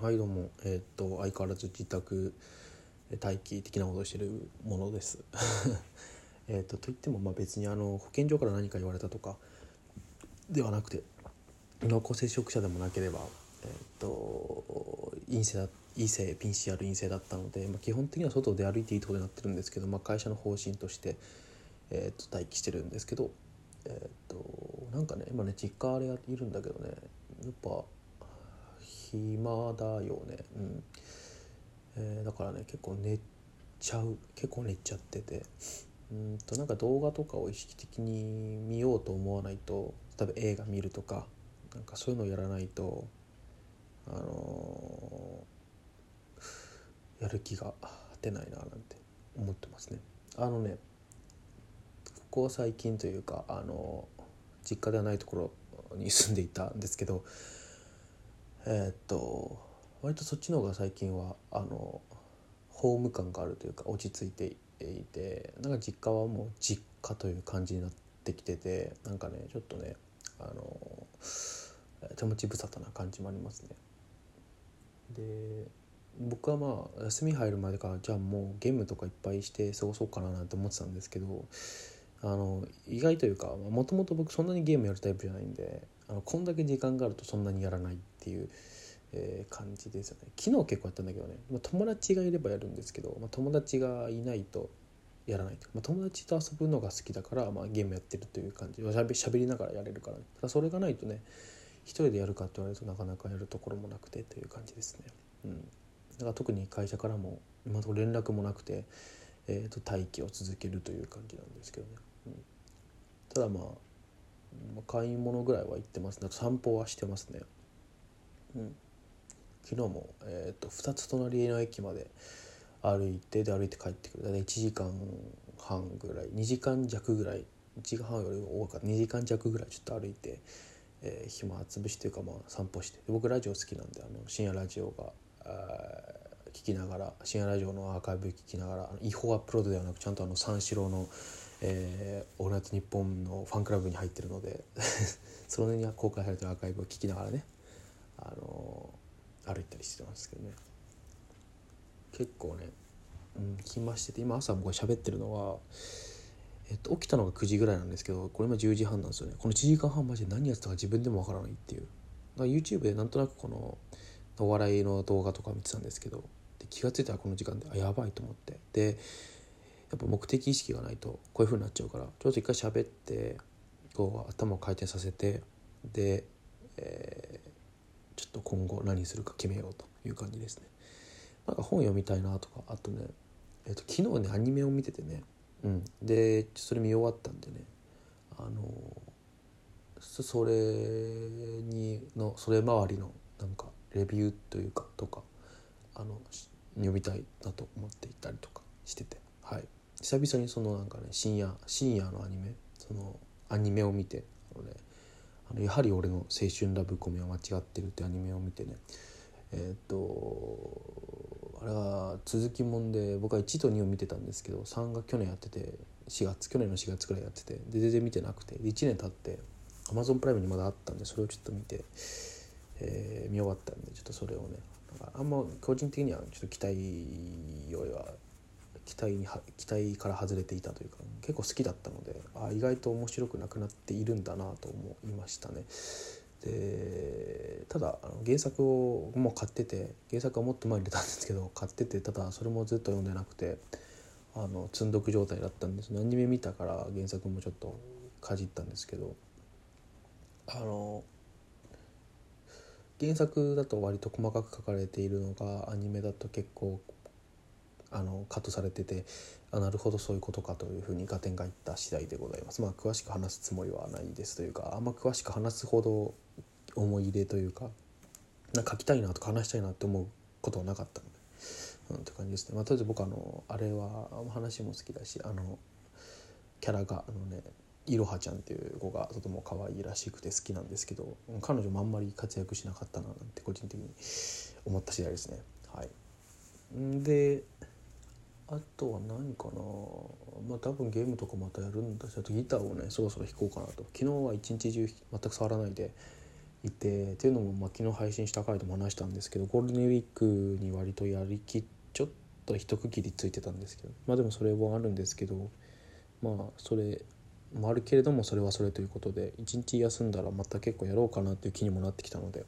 はいどうもえーっと相変わらず自宅待機的なことをしてるものです。えっとといってもまあ別にあの保健所から何か言われたとかではなくて濃厚接触者でもなければえーっと陰性だ陰性 PCR 陰性だったので、まあ、基本的には外で歩いていいところになってるんですけど、まあ、会社の方針として、えーっと待機してるんですけどえーっとなんかね今ね実家あれいるんだけどねやっぱ暇だよね。うん、えーだからね結構寝ちゃう。結構寝ちゃってて。うんとなんか動画とかを意識的に見ようと思わないと例えば映画見るとかなんかそういうのをやらないとあのーやる気が出ないななんて思ってますね。あのねここ最近というかあの実家ではないところに住んでいたんですけどえーっと割とそっちの方が最近はあのホーム感があるというか落ち着いていてなんか実家はもう実家という感じになってきててなんかねちょっとねあの手持ち無沙汰な感じもありますね。で僕はまあ休み入るまでからじゃあもうゲームとかいっぱいして過ごそうかななんて思ってたんですけどあの意外というかもともと僕そんなにゲームやるタイプじゃないんであのこんだけ時間があるとそんなにやらないっていう、えー感じですよね。昨日結構やったんだけどね、まあ、友達がいればやるんですけど、まあ、友達がいないとやらないと、まあ、友達と遊ぶのが好きだから、まあ、ゲームやってるという感じ。しゃべしゃべりながらやれるから、ね、ただそれがないとね一人でやるかって言われるとなかなかやるところもなくてという感じですね。うん、だから特に会社からも今のところ連絡もなくて、えー、と待機を続けるという感じなんですけどね。うん、ただまあ買い物ぐらいは行ってます。ね散歩はしてますね。うん、昨日も、えー、と2つ隣の駅まで歩いてで歩いて帰ってくる。大体1時間半ぐらい2時間弱ぐらい1時間半より多かった。2時間弱ぐらいちょっと歩いて、えー暇つぶしというかまあ散歩して。僕ラジオ好きなんであの深夜ラジオが聞きながら深夜ラジオのアーカイブ聞きながら違法アップロードではなくちゃんとあの三四郎の「えーオールナイトニッポン」のファンクラブに入ってるので その辺に公開されてるアーカイブを聞きながらねあの歩いたりしてますけどね。結構ね、うん、暇してて今朝僕が喋ってるのは、えっと、起きたのが9時ぐらいなんですけどこれ今10時半なんですよね。この1時間半マジで何やってたか自分でもわからないっていう。だから YouTube でなんとなくこのお笑いの動画とか見てたんですけど気が付いたらこの時間であやばいと思って。でやっぱ目的意識がないとこういう風になっちゃうからちょっと一回喋ってこう頭を回転させてで、えーちょっと今後何するか決めようという感じですね。なんか本読みたいなとかあとね、えっと昨日ねアニメを見ててね、うん、でそれ見終わったんでね。あのそれにのそれ周りのなんかレビューというかとかあの読みたいなと思っていたりとかしてて。はい。久々にそのなんかね深夜深夜のアニメそのアニメを見てあのねあのやはり俺の青春ラブコメは間違ってるってアニメを見てね。えーっとあれは続きもんで僕は1と2を見てたんですけど3が去年やってて4月去年の4月くらいやっててで全然見てなくてで1年経って Amazon プライムにまだあったんでそれをちょっと見て、えー見終わったんでちょっとそれをねなんかあんま個人的にはちょっと期待よりは期待に期待から外れていたというか結構好きだったのであ意外と面白くなくなっているんだなと思いましたね。でただ原作をもう買ってて原作はもっと前に出たんですけど買っててただそれもずっと読んでなくてあの積んどく状態だったんですアニメ見たから原作もちょっとかじったんですけどあの原作だと割と細かく書かれているのがアニメだと結構あのカットされててあなるほどそういうことかというふうに合点がいった次第でございます。まあ詳しく話すつもりはないです。というかあんま詳しく話すほど思い入れというかなんか書きたいなとか話したいなって思うことはなかったので、うん、って感じですね。まあとりあえず僕あのあれは話も好きだしあのキャラがあのねいろはちゃんっていう子がとても可愛いらしくて好きなんですけど彼女もあんまり活躍しなかったななんて個人的に思った次第ですね。はい。であとは何かな。まあ多分ゲームとかまたやるんだしあとギターをねそろそろ弾こうかなと。昨日は一日中全く触らないでいてっていうのもまあ昨日配信した回でも話したんですけどゴールデンウィークに割とやりきちょっと一区切りついてたんですけどまあでもそれはあるんですけどまあそれもあるけれどもそれはそれということで一日休んだらまた結構やろうかなっていう気にもなってきたので、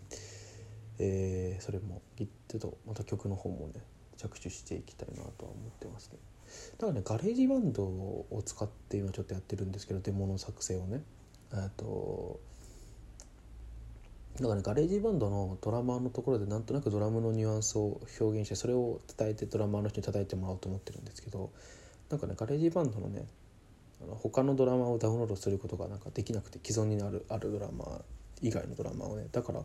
えー、それもちょっとまた曲の方もね着手していきたいなとは思ってますね。だからねガレージバンドを使って今ちょっとやってるんですけどデモの作成をねえっとだからねガレージバンドのドラマーのところでなんとなくドラムのニュアンスを表現してそれを伝えてドラマーの人に叩いてもらおうと思ってるんですけどなんかねガレージバンドのねあの他のドラマーをダウンロードすることがなんかできなくて既存にあるあるドラマー以外のドラマーをねだから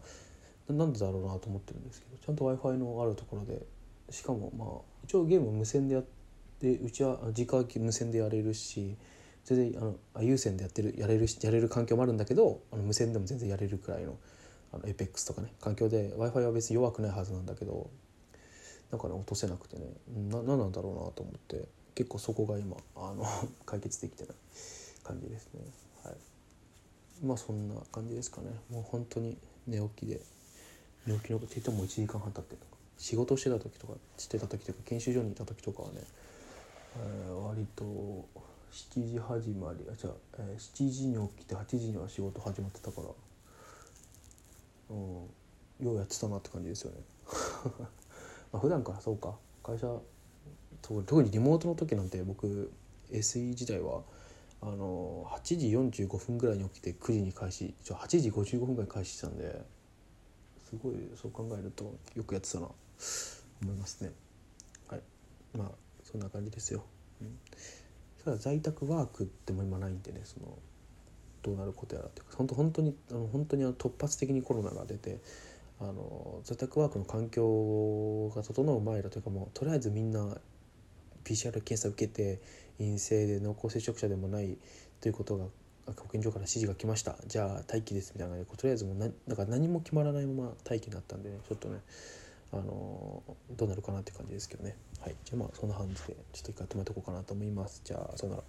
なんでだろうなと思ってるんですけどちゃんと w i f i のあるところでしかもまあ一応ゲーム無線でやってうちは直無線でやれるし全然あの有線でやってるやれるやれる環境もあるんだけどあの無線でも全然やれるくらいのあの APEX とかね環境で w i f i は別に弱くないはずなんだけどなんかね落とせなくてねな何なんだろうなと思って。結構そこが今あの 解決できてない感じですね。はい。まあそんな感じですかね。もう本当に寝起きで寝起きのって言っても1時間半経ってとか仕事してた時とかしてた時とか研修所にいた時とかはね、えー、割と7時始まりあじゃあ、えー、7時に起きて8時には仕事始まってたからうんようやってたなって感じですよね。まあ普段からそうか。会社特にリモートの時なんて僕 SE 時代はあの8時45分ぐらいに起きて9時に開始8時55分ぐらいに開始したんですごいそう考えるとよくやってたな思いますね。はい。まあそんな感じですよ、うん、ただ在宅ワークっても今ないんでねそのどうなることやらって本当本当にあの本当にあの突発的にコロナが出てあの在宅ワークの環境が整う前だというかもうとりあえずみんな PCR 検査受けて陰性で濃厚接触者でもないということが保健所から指示が来ました。じゃあ待機ですみたいなとりあえずもうななんか何も決まらないまま待機になったんでね。ちょっとねあのどうなるかなって感じですけどね。はい。じゃあまあそんな感じでちょっと一回止めとこうかなと思います。じゃあさよなら。